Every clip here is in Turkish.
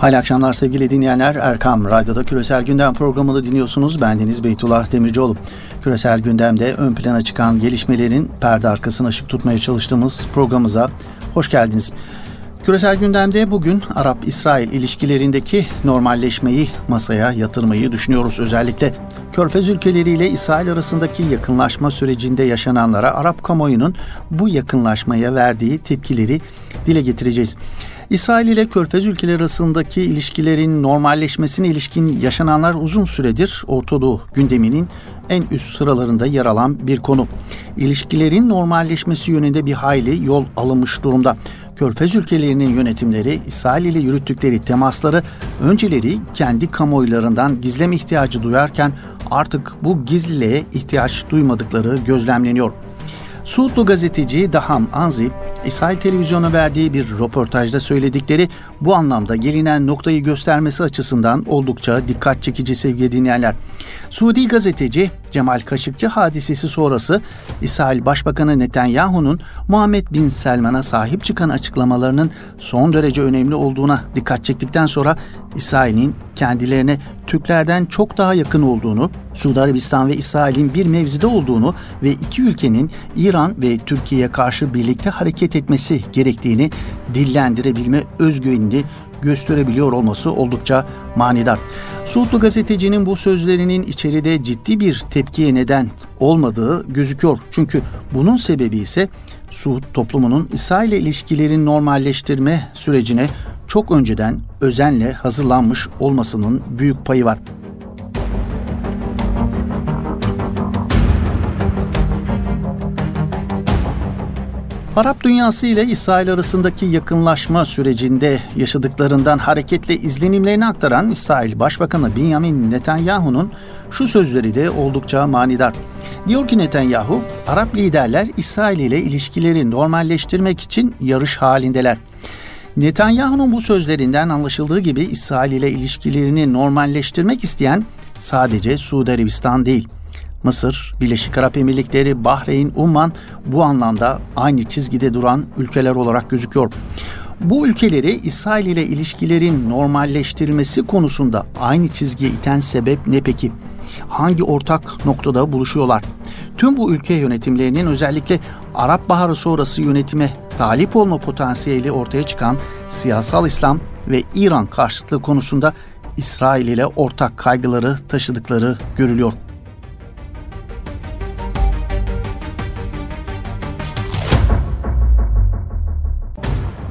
Hayırlı akşamlar sevgili dinleyenler. Erkam Radyo'da Küresel Gündem programını dinliyorsunuz. Ben Deniz Beytullah Demircioğlu. Küresel Gündem'de ön plana çıkan gelişmelerin perde arkasına ışık tutmaya çalıştığımız programımıza hoş geldiniz. Küresel gündemde bugün Arap-İsrail ilişkilerindeki normalleşmeyi masaya yatırmayı düşünüyoruz. Özellikle Körfez ülkeleriyle İsrail arasındaki yakınlaşma sürecinde yaşananlara Arap kamuoyunun bu yakınlaşmaya verdiği tepkileri dile getireceğiz. İsrail ile Körfez ülkeleri arasındaki ilişkilerin normalleşmesine ilişkin yaşananlar uzun süredir Orta Doğu gündeminin en üst sıralarında yer alan bir konu. İlişkilerin normalleşmesi yönünde bir hayli yol alınmış durumda. Körfez ülkelerinin yönetimleri İsrail ile yürüttükleri temasları önceleri kendi kamuoylarından gizleme ihtiyacı duyarken artık bu gizliliğe ihtiyaç duymadıkları gözlemleniyor. Suudlu gazeteci Daham Anzi, İsrail televizyona verdiği bir röportajda söyledikleri bu anlamda gelinen noktayı göstermesi açısından oldukça dikkat çekici sevgili dinleyenler. Suudi gazeteci Cemal Kaşıkçı hadisesi sonrası İsrail Başbakanı Netanyahu'nun Muhammed Bin Selman'a sahip çıkan açıklamalarının son derece önemli olduğuna dikkat çektikten sonra İsrail'in kendilerine Türklerden çok daha yakın olduğunu, Suudi Arabistan ve İsrail'in bir mevzide olduğunu ve iki ülkenin İran ve Türkiye'ye karşı birlikte hareket etmesi gerektiğini dillendirebilme özgüvenini gösterebiliyor olması oldukça manidar. Suudlu gazetecinin bu sözlerinin içeride ciddi bir tepkiye neden olmadığı gözüküyor. Çünkü bunun sebebi ise Suud toplumunun İsrail ile ilişkilerin normalleştirme sürecine çok önceden özenle hazırlanmış olmasının büyük payı var. Arap dünyası ile İsrail arasındaki yakınlaşma sürecinde yaşadıklarından hareketle izlenimlerini aktaran İsrail Başbakanı Benjamin Netanyahu'nun şu sözleri de oldukça manidar. Diyor ki Netanyahu, Arap liderler İsrail ile ilişkileri normalleştirmek için yarış halindeler. Netanyahu'nun bu sözlerinden anlaşıldığı gibi İsrail ile ilişkilerini normalleştirmek isteyen sadece Suudi Arabistan değil. Mısır, Birleşik Arap Emirlikleri, Bahreyn, Umman bu anlamda aynı çizgide duran ülkeler olarak gözüküyor. Bu ülkeleri İsrail ile ilişkilerin normalleştirilmesi konusunda aynı çizgiye iten sebep ne peki? Hangi ortak noktada buluşuyorlar? Tüm bu ülke yönetimlerinin özellikle Arap Baharı sonrası yönetime talip olma potansiyeli ortaya çıkan siyasal İslam ve İran karşıtlığı konusunda İsrail ile ortak kaygıları taşıdıkları görülüyor.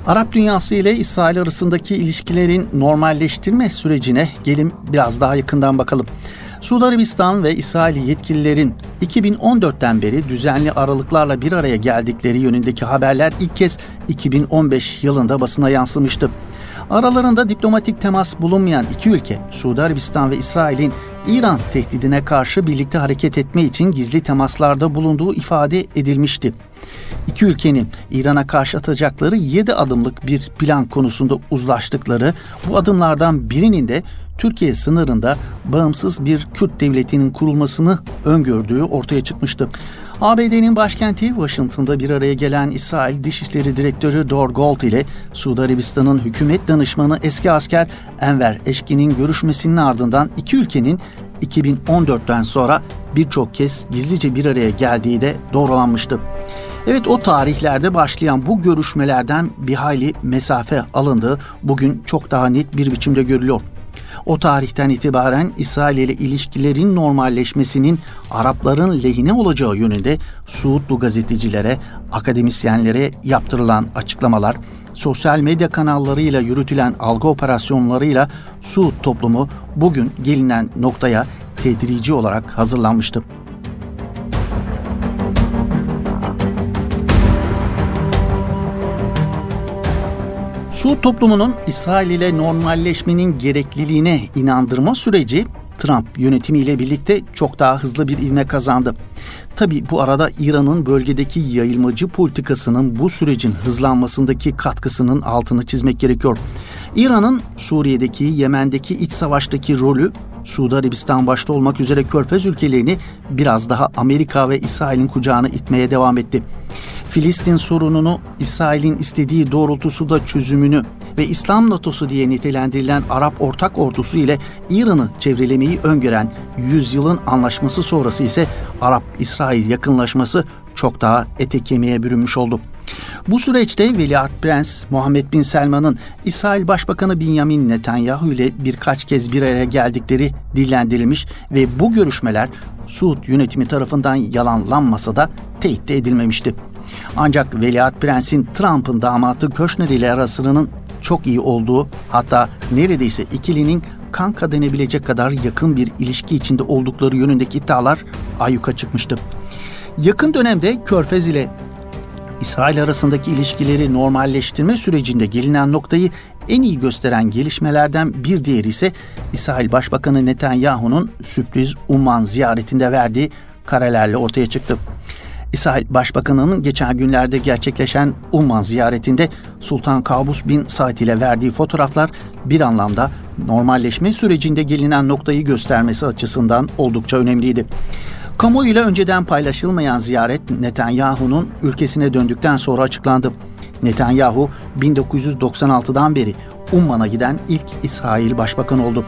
Arap dünyası ile İsrail arasındaki ilişkilerin normalleştirme sürecine gelin biraz daha yakından bakalım. Suudi Arabistan ve İsrail yetkililerin 2014'ten beri düzenli aralıklarla bir araya geldikleri yönündeki haberler ilk kez 2015 yılında basına yansımıştı. Aralarında diplomatik temas bulunmayan iki ülke, Suudi Arabistan ve İsrail'in İran tehdidine karşı birlikte hareket etme için gizli temaslarda bulunduğu ifade edilmişti. İki ülkenin İran'a karşı atacakları 7 adımlık bir plan konusunda uzlaştıkları bu adımlardan birinin de Türkiye sınırında bağımsız bir Kürt devletinin kurulmasını öngördüğü ortaya çıkmıştı. ABD'nin başkenti Washington'da bir araya gelen İsrail Dışişleri Direktörü Dor Gold ile Suudi Arabistan'ın hükümet danışmanı eski asker Enver Eşkin'in görüşmesinin ardından iki ülkenin 2014'ten sonra birçok kez gizlice bir araya geldiği de doğrulanmıştı. Evet o tarihlerde başlayan bu görüşmelerden bir hayli mesafe alındığı bugün çok daha net bir biçimde görülüyor. O tarihten itibaren İsrail ile ilişkilerin normalleşmesinin Arapların lehine olacağı yönünde Suudlu gazetecilere, akademisyenlere yaptırılan açıklamalar, sosyal medya kanallarıyla yürütülen algı operasyonlarıyla Suud toplumu bugün gelinen noktaya tedrici olarak hazırlanmıştı. Suud toplumunun İsrail ile normalleşmenin gerekliliğine inandırma süreci Trump yönetimiyle birlikte çok daha hızlı bir ivme kazandı. Tabi bu arada İran'ın bölgedeki yayılmacı politikasının bu sürecin hızlanmasındaki katkısının altını çizmek gerekiyor. İran'ın Suriye'deki, Yemen'deki iç savaştaki rolü Suudi Arabistan başta olmak üzere Körfez ülkelerini biraz daha Amerika ve İsrail'in kucağına itmeye devam etti. Filistin sorununu İsrail'in istediği doğrultusu da çözümünü ve İslam NATO'su diye nitelendirilen Arap Ortak Ordusu ile İran'ı çevrelemeyi öngören yüzyılın anlaşması sonrası ise Arap-İsrail yakınlaşması çok daha ete kemiğe bürünmüş oldu. Bu süreçte Veliaht Prens Muhammed Bin Selman'ın İsrail Başbakanı Benjamin Netanyahu ile birkaç kez bir araya geldikleri dillendirilmiş ve bu görüşmeler Suud yönetimi tarafından yalanlanmasa da teyit edilmemişti. Ancak Veliaht Prens'in Trump'ın damatı Köşner ile arasının çok iyi olduğu hatta neredeyse ikilinin kanka denebilecek kadar yakın bir ilişki içinde oldukları yönündeki iddialar ayyuka çıkmıştı. Yakın dönemde Körfez ile İsrail arasındaki ilişkileri normalleştirme sürecinde gelinen noktayı en iyi gösteren gelişmelerden bir diğeri ise İsrail Başbakanı Netanyahu'nun sürpriz Umman ziyaretinde verdiği karelerle ortaya çıktı. İsrail Başbakanı'nın geçen günlerde gerçekleşen Umman ziyaretinde Sultan Kabus bin Said ile verdiği fotoğraflar bir anlamda normalleşme sürecinde gelinen noktayı göstermesi açısından oldukça önemliydi. Kamuoyuyla önceden paylaşılmayan ziyaret Netanyahu'nun ülkesine döndükten sonra açıklandı. Netanyahu 1996'dan beri Umman'a giden ilk İsrail Başbakanı oldu.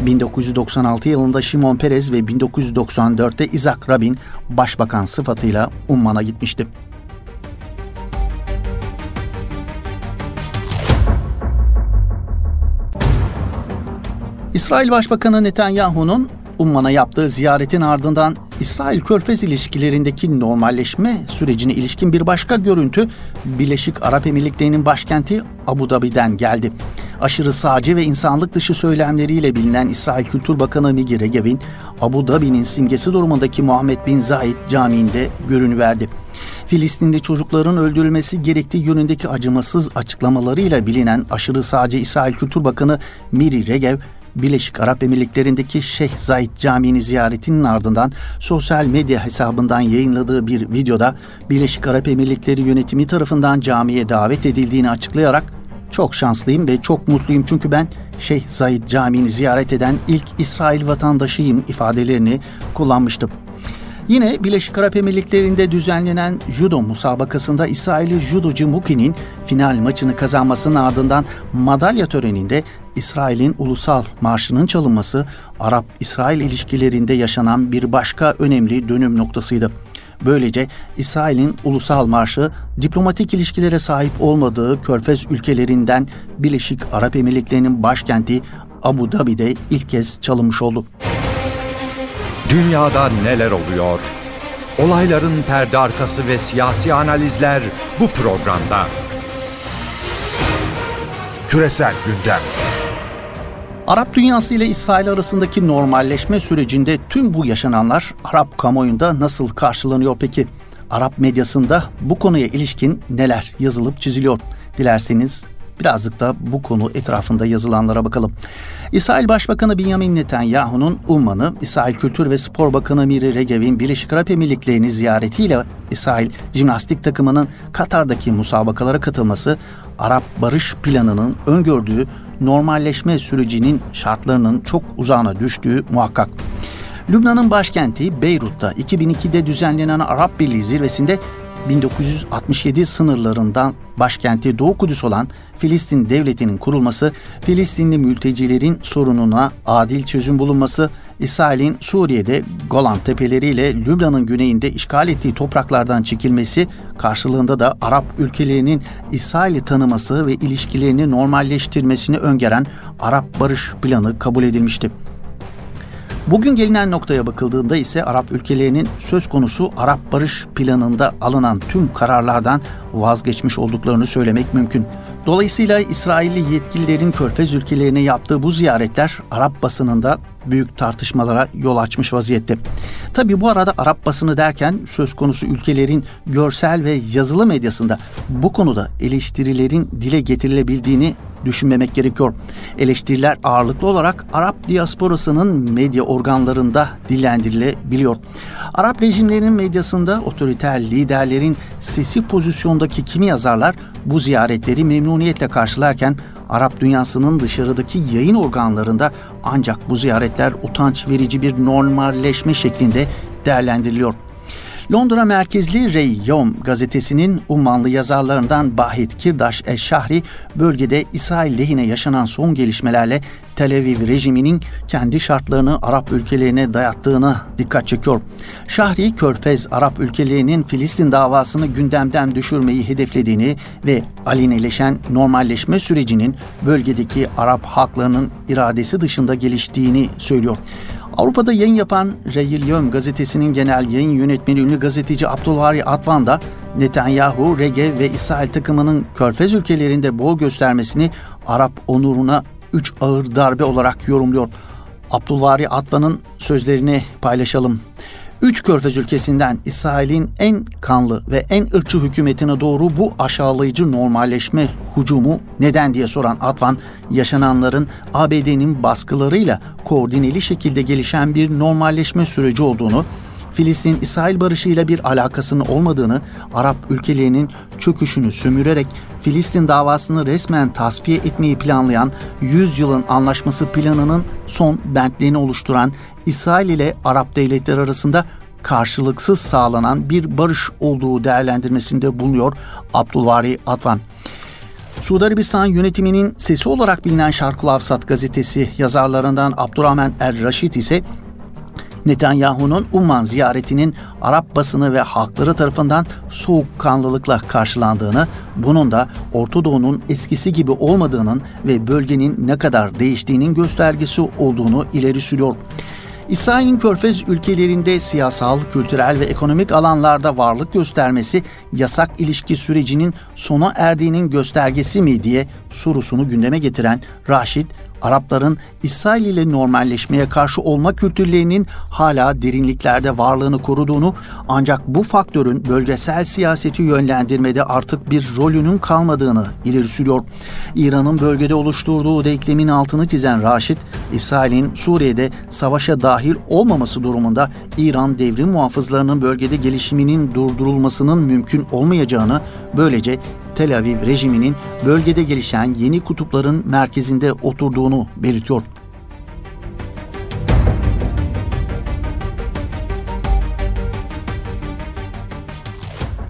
1996 yılında Şimon Perez ve 1994'te Isaac Rabin başbakan sıfatıyla Umman'a gitmişti. İsrail Başbakanı Netanyahu'nun Umman'a yaptığı ziyaretin ardından İsrail-Körfez ilişkilerindeki normalleşme sürecine ilişkin bir başka görüntü Birleşik Arap Emirlikleri'nin başkenti Abu Dhabi'den geldi. Aşırı sağcı ve insanlık dışı söylemleriyle bilinen İsrail Kültür Bakanı Migi Regev'in Abu Dhabi'nin simgesi durumundaki Muhammed Bin Zayed Camii'nde görünüverdi. Filistinli çocukların öldürülmesi gerektiği yönündeki acımasız açıklamalarıyla bilinen aşırı sağcı İsrail Kültür Bakanı Miri Regev Birleşik Arap Emirlikleri'ndeki Şeyh Zayed Camii'ni ziyaretinin ardından sosyal medya hesabından yayınladığı bir videoda Birleşik Arap Emirlikleri yönetimi tarafından camiye davet edildiğini açıklayarak çok şanslıyım ve çok mutluyum çünkü ben Şeyh Zayed Camii'ni ziyaret eden ilk İsrail vatandaşıyım ifadelerini kullanmıştı. Yine Birleşik Arap Emirlikleri'nde düzenlenen judo musabakasında İsrailli judocu Muki'nin final maçını kazanmasının ardından madalya töreninde İsrail'in ulusal marşının çalınması Arap-İsrail ilişkilerinde yaşanan bir başka önemli dönüm noktasıydı. Böylece İsrail'in ulusal marşı diplomatik ilişkilere sahip olmadığı körfez ülkelerinden Birleşik Arap Emirlikleri'nin başkenti Abu Dhabi'de ilk kez çalınmış oldu. Dünyada neler oluyor? Olayların perde arkası ve siyasi analizler bu programda. Küresel gündem. Arap dünyası ile İsrail arasındaki normalleşme sürecinde tüm bu yaşananlar Arap kamuoyunda nasıl karşılanıyor peki? Arap medyasında bu konuya ilişkin neler yazılıp çiziliyor? Dilerseniz birazcık da bu konu etrafında yazılanlara bakalım. İsrail Başbakanı Benjamin Netanyahu'nun Umman'ı, İsrail Kültür ve Spor Bakanı Miri Regev'in Birleşik Arap Emirlikleri'ni ziyaretiyle İsrail jimnastik takımının Katar'daki musabakalara katılması, Arap barış planının öngördüğü normalleşme sürecinin şartlarının çok uzağına düştüğü muhakkak. Lübnan'ın başkenti Beyrut'ta 2002'de düzenlenen Arap Birliği zirvesinde 1967 sınırlarından başkenti Doğu Kudüs olan Filistin devletinin kurulması, Filistinli mültecilerin sorununa adil çözüm bulunması, İsrail'in Suriye'de Golan Tepeleri ile Lübnan'ın güneyinde işgal ettiği topraklardan çekilmesi karşılığında da Arap ülkelerinin İsrail'i tanıması ve ilişkilerini normalleştirmesini öngören Arap Barış Planı kabul edilmişti. Bugün gelinen noktaya bakıldığında ise Arap ülkelerinin söz konusu Arap Barış Planı'nda alınan tüm kararlardan vazgeçmiş olduklarını söylemek mümkün. Dolayısıyla İsrailli yetkililerin Körfez ülkelerine yaptığı bu ziyaretler Arap basınında büyük tartışmalara yol açmış vaziyette. Tabi bu arada Arap basını derken söz konusu ülkelerin görsel ve yazılı medyasında bu konuda eleştirilerin dile getirilebildiğini düşünmemek gerekiyor. Eleştiriler ağırlıklı olarak Arap diasporasının medya organlarında dillendirilebiliyor. Arap rejimlerinin medyasında otoriter liderlerin sesi pozisyondaki kimi yazarlar bu ziyaretleri memnuniyetle karşılarken Arap dünyasının dışarıdaki yayın organlarında ancak bu ziyaretler utanç verici bir normalleşme şeklinde değerlendiriliyor. Londra merkezli Rey Yom gazetesinin ummanlı yazarlarından Bahit Kirdaş Eşşahri bölgede İsrail lehine yaşanan son gelişmelerle Tel Aviv rejiminin kendi şartlarını Arap ülkelerine dayattığına dikkat çekiyor. Şahri, Körfez Arap ülkelerinin Filistin davasını gündemden düşürmeyi hedeflediğini ve alineleşen normalleşme sürecinin bölgedeki Arap halklarının iradesi dışında geliştiğini söylüyor. Avrupa'da yayın yapan Reyilyöm gazetesinin genel yayın yönetmeni ünlü gazeteci Abdülvari Atvan da Netanyahu, Regev ve İsrail takımının körfez ülkelerinde bol göstermesini Arap onuruna üç ağır darbe olarak yorumluyor. Abdülvari Atvan'ın sözlerini paylaşalım. Üç körfez ülkesinden İsrail'in en kanlı ve en ırkçı hükümetine doğru bu aşağılayıcı normalleşme hücumu neden diye soran Atvan, yaşananların ABD'nin baskılarıyla koordineli şekilde gelişen bir normalleşme süreci olduğunu, Filistin-İsrail barışıyla bir alakasının olmadığını, Arap ülkelerinin çöküşünü sömürerek Filistin davasını resmen tasfiye etmeyi planlayan 100 yılın anlaşması planının son bentliğini oluşturan İsrail ile Arap devletleri arasında karşılıksız sağlanan bir barış olduğu değerlendirmesinde bulunuyor Abdülvari Atvan. Suudi Arabistan yönetiminin sesi olarak bilinen Şarkul Avsat gazetesi yazarlarından Abdurrahman Er Raşid ise Netanyahu'nun Umman ziyaretinin Arap basını ve halkları tarafından soğukkanlılıkla karşılandığını, bunun da Orta Doğu'nun eskisi gibi olmadığının ve bölgenin ne kadar değiştiğinin göstergesi olduğunu ileri sürüyor. İsrail'in körfez ülkelerinde siyasal, kültürel ve ekonomik alanlarda varlık göstermesi yasak ilişki sürecinin sona erdiğinin göstergesi mi diye sorusunu gündeme getiren Raşid Arapların İsrail ile normalleşmeye karşı olma kültürlerinin hala derinliklerde varlığını koruduğunu ancak bu faktörün bölgesel siyaseti yönlendirmede artık bir rolünün kalmadığını ileri sürüyor. İran'ın bölgede oluşturduğu denklemin altını çizen Raşit, İsrail'in Suriye'de savaşa dahil olmaması durumunda İran devrim muhafızlarının bölgede gelişiminin durdurulmasının mümkün olmayacağını, böylece Tel Aviv rejiminin bölgede gelişen yeni kutupların merkezinde oturduğunu belirtiyor.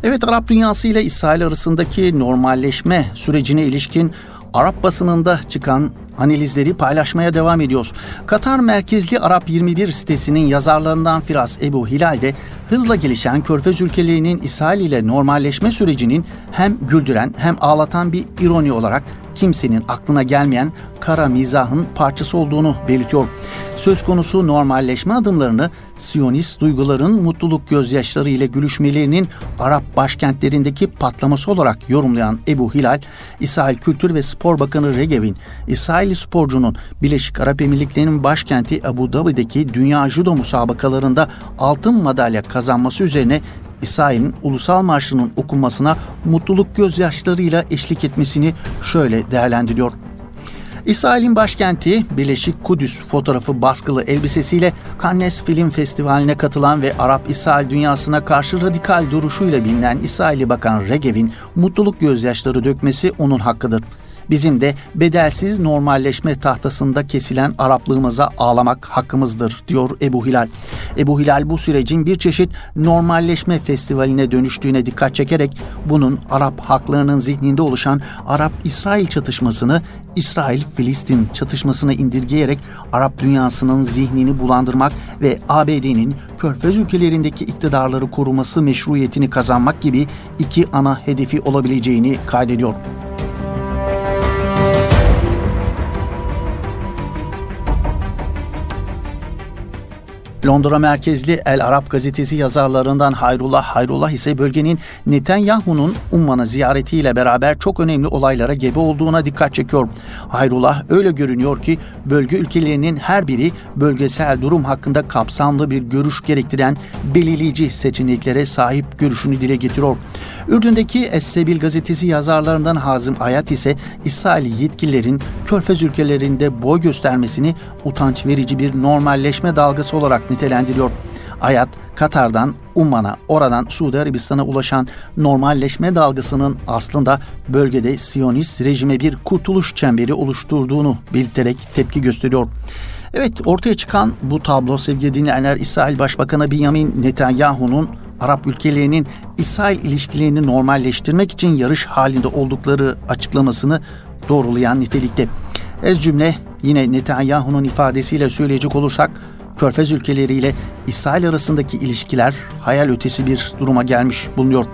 Evet Arap dünyası ile İsrail arasındaki normalleşme sürecine ilişkin Arap basınında çıkan analizleri paylaşmaya devam ediyoruz. Katar merkezli Arap 21 sitesinin yazarlarından Firas Ebu Hilal de hızla gelişen körfez ülkelerinin İsrail ile normalleşme sürecinin hem güldüren hem ağlatan bir ironi olarak kimsenin aklına gelmeyen kara mizahın parçası olduğunu belirtiyor. Söz konusu normalleşme adımlarını Siyonist duyguların mutluluk gözyaşları ile gülüşmelerinin Arap başkentlerindeki patlaması olarak yorumlayan Ebu Hilal, İsrail Kültür ve Spor Bakanı Regev'in İsrail sporcunun Birleşik Arap Emirlikleri'nin başkenti Abu Dhabi'deki Dünya Judo musabakalarında altın madalya kazanması üzerine İsrail'in ulusal marşının okunmasına mutluluk gözyaşlarıyla eşlik etmesini şöyle değerlendiriyor. İsrail'in başkenti Birleşik Kudüs fotoğrafı baskılı elbisesiyle Cannes Film Festivali'ne katılan ve Arap-İsrail dünyasına karşı radikal duruşuyla bilinen İsrail'i Bakan Regev'in mutluluk gözyaşları dökmesi onun hakkıdır. Bizim de bedelsiz normalleşme tahtasında kesilen Araplığımıza ağlamak hakkımızdır diyor Ebu Hilal. Ebu Hilal bu sürecin bir çeşit normalleşme festivaline dönüştüğüne dikkat çekerek bunun Arap haklarının zihninde oluşan Arap-İsrail çatışmasını İsrail-Filistin çatışmasına indirgeyerek Arap dünyasının zihnini bulandırmak ve ABD'nin körfez ülkelerindeki iktidarları koruması meşruiyetini kazanmak gibi iki ana hedefi olabileceğini kaydediyor. Londra merkezli El Arap gazetesi yazarlarından Hayrullah Hayrullah ise bölgenin Netanyahu'nun Umman'ı ziyaretiyle beraber çok önemli olaylara gebe olduğuna dikkat çekiyor. Hayrullah öyle görünüyor ki bölge ülkelerinin her biri bölgesel durum hakkında kapsamlı bir görüş gerektiren belirleyici seçeneklere sahip görüşünü dile getiriyor. Ürdün'deki Es-Sebil gazetesi yazarlarından Hazım Ayat ise İsrail yetkililerin Körfez ülkelerinde boy göstermesini utanç verici bir normalleşme dalgası olarak nitelendiriyor. Ayat, Katar'dan Umman'a, oradan Suudi Arabistan'a ulaşan normalleşme dalgasının aslında bölgede Siyonist rejime bir kurtuluş çemberi oluşturduğunu belirterek tepki gösteriyor. Evet ortaya çıkan bu tablo sevgili dinleyenler İsrail Başbakanı Benjamin Netanyahu'nun Arap ülkelerinin İsrail ilişkilerini normalleştirmek için yarış halinde oldukları açıklamasını doğrulayan nitelikte. Ez cümle yine Netanyahu'nun ifadesiyle söyleyecek olursak Körfez ülkeleriyle İsrail arasındaki ilişkiler hayal ötesi bir duruma gelmiş bulunuyor.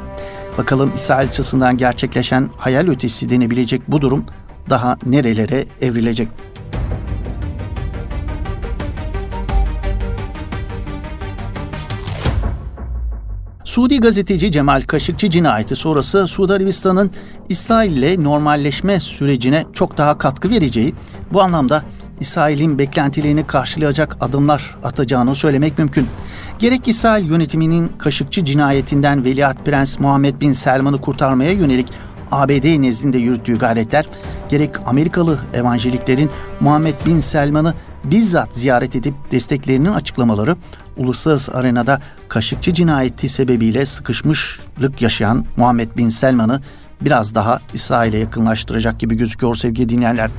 Bakalım İsrail açısından gerçekleşen hayal ötesi denebilecek bu durum daha nerelere evrilecek? Suudi gazeteci Cemal Kaşıkçı cinayeti sonrası Suudi Arabistan'ın İsrail ile normalleşme sürecine çok daha katkı vereceği, bu anlamda İsrail'in beklentilerini karşılayacak adımlar atacağını söylemek mümkün. Gerek İsrail yönetiminin Kaşıkçı cinayetinden Veliaht Prens Muhammed Bin Selman'ı kurtarmaya yönelik ABD nezdinde yürüttüğü gayretler, gerek Amerikalı evangeliklerin Muhammed Bin Selman'ı bizzat ziyaret edip desteklerinin açıklamaları, uluslararası arenada Kaşıkçı cinayeti sebebiyle sıkışmışlık yaşayan Muhammed Bin Selman'ı biraz daha İsrail'e yakınlaştıracak gibi gözüküyor sevgili dinleyenler.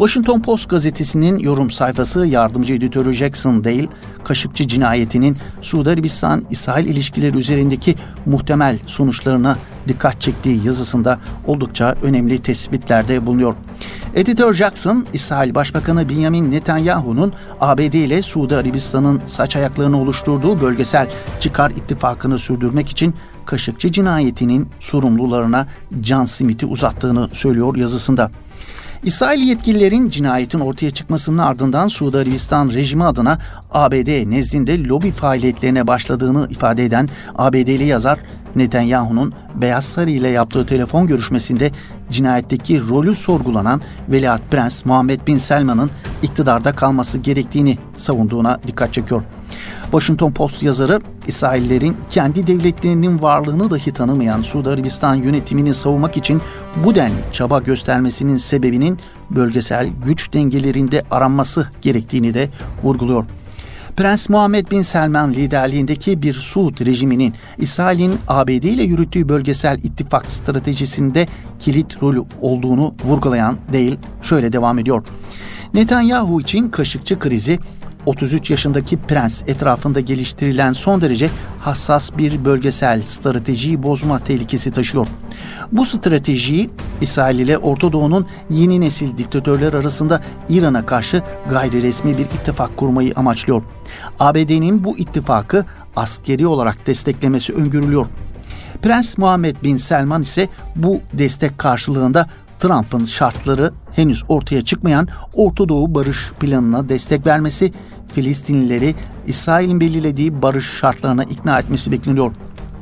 Washington Post gazetesinin yorum sayfası yardımcı editörü Jackson Dale, Kaşıkçı cinayetinin Suudi Arabistan-İsrail ilişkileri üzerindeki muhtemel sonuçlarına dikkat çektiği yazısında oldukça önemli tespitlerde bulunuyor. Editör Jackson, İsrail Başbakanı Benjamin Netanyahu'nun ABD ile Suudi Arabistan'ın saç ayaklarını oluşturduğu bölgesel çıkar ittifakını sürdürmek için Kaşıkçı cinayetinin sorumlularına Can Smith'i uzattığını söylüyor yazısında. İsrail yetkililerin cinayetin ortaya çıkmasının ardından Suudi Arabistan rejimi adına ABD nezdinde lobi faaliyetlerine başladığını ifade eden ABD'li yazar Netanyahu'nun Beyaz Sarı ile yaptığı telefon görüşmesinde cinayetteki rolü sorgulanan Veliaht Prens Muhammed Bin Selman'ın iktidarda kalması gerektiğini savunduğuna dikkat çekiyor. Washington Post yazarı İsraillerin kendi devletlerinin varlığını dahi tanımayan Suudi Arabistan yönetimini savunmak için bu denli çaba göstermesinin sebebinin bölgesel güç dengelerinde aranması gerektiğini de vurguluyor. Prens Muhammed Bin Selman liderliğindeki bir Suud rejiminin İsrail'in ABD ile yürüttüğü bölgesel ittifak stratejisinde kilit rolü olduğunu vurgulayan değil şöyle devam ediyor. Netanyahu için Kaşıkçı krizi 33 yaşındaki prens etrafında geliştirilen son derece hassas bir bölgesel stratejiyi bozma tehlikesi taşıyor. Bu stratejiyi İsrail ile Orta Doğu'nun yeni nesil diktatörler arasında İran'a karşı gayri resmi bir ittifak kurmayı amaçlıyor. ABD'nin bu ittifakı askeri olarak desteklemesi öngörülüyor. Prens Muhammed Bin Selman ise bu destek karşılığında Trump'ın şartları henüz ortaya çıkmayan Orta Doğu barış planına destek vermesi, Filistinlileri İsrail'in belirlediği barış şartlarına ikna etmesi bekleniyor.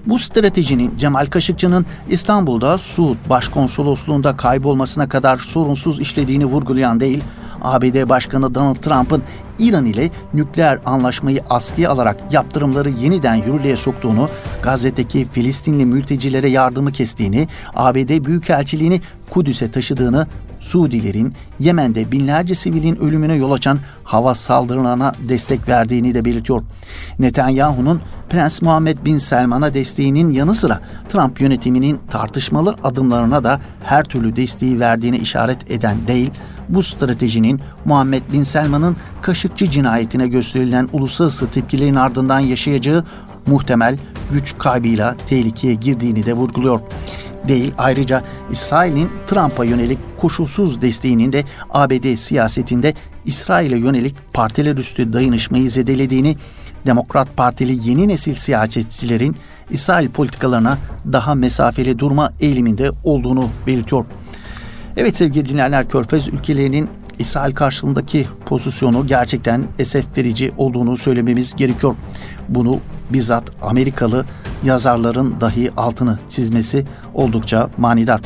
Bu stratejinin Cemal Kaşıkçı'nın İstanbul'da Suud Başkonsolosluğunda kaybolmasına kadar sorunsuz işlediğini vurgulayan değil, ABD Başkanı Donald Trump'ın İran ile nükleer anlaşmayı askıya alarak yaptırımları yeniden yürürlüğe soktuğunu, Gazze'deki Filistinli mültecilere yardımı kestiğini, ABD Büyükelçiliğini Kudüs'e taşıdığını, Suudilerin Yemen'de binlerce sivilin ölümüne yol açan hava saldırılarına destek verdiğini de belirtiyor. Netanyahu'nun Prens Muhammed Bin Selman'a desteğinin yanı sıra Trump yönetiminin tartışmalı adımlarına da her türlü desteği verdiğini işaret eden değil, bu stratejinin Muhammed Bin Selman'ın Kaşıkçı cinayetine gösterilen uluslararası tepkilerin ardından yaşayacağı muhtemel güç kaybıyla tehlikeye girdiğini de vurguluyor. Değil ayrıca İsrail'in Trump'a yönelik koşulsuz desteğinin de ABD siyasetinde İsrail'e yönelik partiler üstü dayanışmayı zedelediğini, Demokrat Partili yeni nesil siyasetçilerin İsrail politikalarına daha mesafeli durma eğiliminde olduğunu belirtiyor. Evet sevgili dinleyenler Körfez ülkelerinin İsrail karşılığındaki pozisyonu gerçekten esef verici olduğunu söylememiz gerekiyor. Bunu bizzat Amerikalı yazarların dahi altını çizmesi oldukça manidar.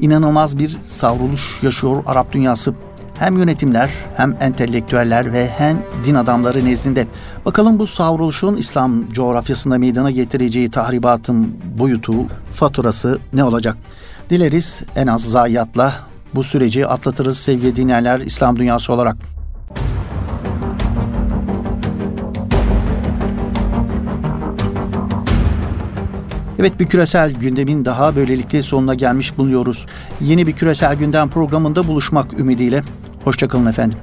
İnanılmaz bir savruluş yaşıyor Arap dünyası. Hem yönetimler hem entelektüeller ve hem din adamları nezdinde. Bakalım bu savruluşun İslam coğrafyasında meydana getireceği tahribatın boyutu, faturası ne olacak? Dileriz en az zayiatla bu süreci atlatırız sevgili dinleyenler İslam dünyası olarak. Evet bir küresel gündemin daha böylelikle sonuna gelmiş bulunuyoruz. Yeni bir küresel gündem programında buluşmak ümidiyle. Hoşçakalın efendim.